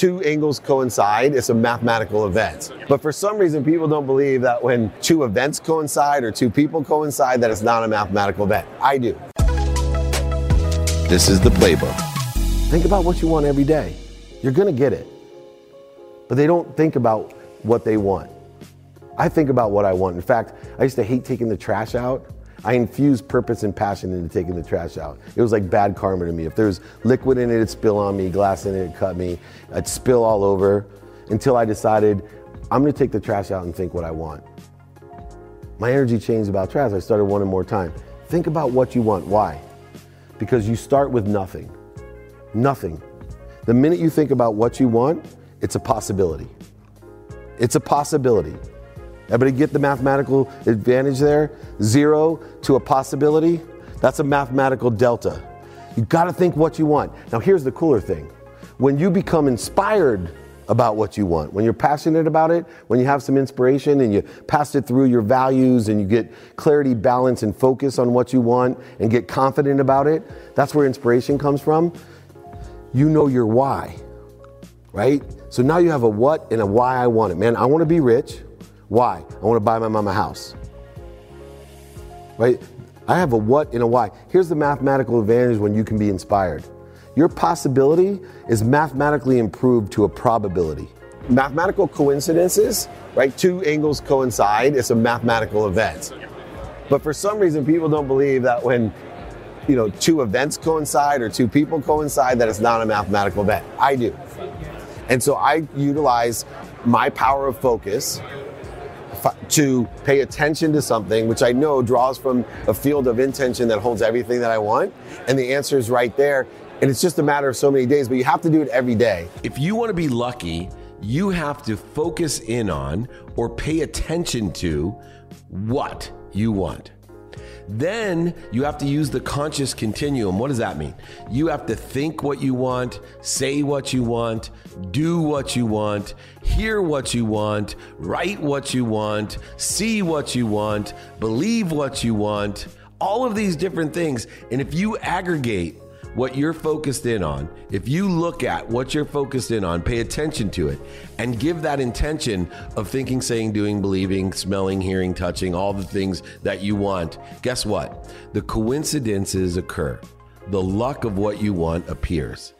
two angles coincide, it's a mathematical event. But for some reason, people don't believe that when two events coincide or two people coincide, that it's not a mathematical event. I do. This is the playbook. Think about what you want every day. You're going to get it. But they don't think about what they want. I think about what I want. In fact, I used to hate taking the trash out. I infused purpose and passion into taking the trash out. It was like bad karma to me. If there was liquid in it, it'd spill on me, glass in it, it'd cut me, I'd spill all over until I decided I'm gonna take the trash out and think what I want. My energy changed about trash. I started wanting more time. Think about what you want. Why? Because you start with nothing. Nothing. The minute you think about what you want, it's a possibility. It's a possibility. Everybody get the mathematical advantage there? Zero to a possibility? That's a mathematical delta. You gotta think what you want. Now, here's the cooler thing when you become inspired about what you want, when you're passionate about it, when you have some inspiration and you pass it through your values and you get clarity, balance, and focus on what you want and get confident about it, that's where inspiration comes from. You know your why, right? So now you have a what and a why I want it. Man, I wanna be rich. Why? I want to buy my mom a house. Right? I have a what and a why. Here's the mathematical advantage when you can be inspired. Your possibility is mathematically improved to a probability. Mathematical coincidences, right? Two angles coincide, it's a mathematical event. But for some reason, people don't believe that when you know two events coincide or two people coincide, that it's not a mathematical event. I do. And so I utilize my power of focus to pay attention to something, which I know draws from a field of intention that holds everything that I want. And the answer is right there. And it's just a matter of so many days, but you have to do it every day. If you want to be lucky, you have to focus in on or pay attention to what you want. Then you have to use the conscious continuum. What does that mean? You have to think what you want, say what you want, do what you want, hear what you want, write what you want, see what you want, believe what you want, all of these different things. And if you aggregate what you're focused in on, if you look at what you're focused in on, pay attention to it, and give that intention of thinking, saying, doing, believing, smelling, hearing, touching, all the things that you want, guess what? The coincidences occur. The luck of what you want appears.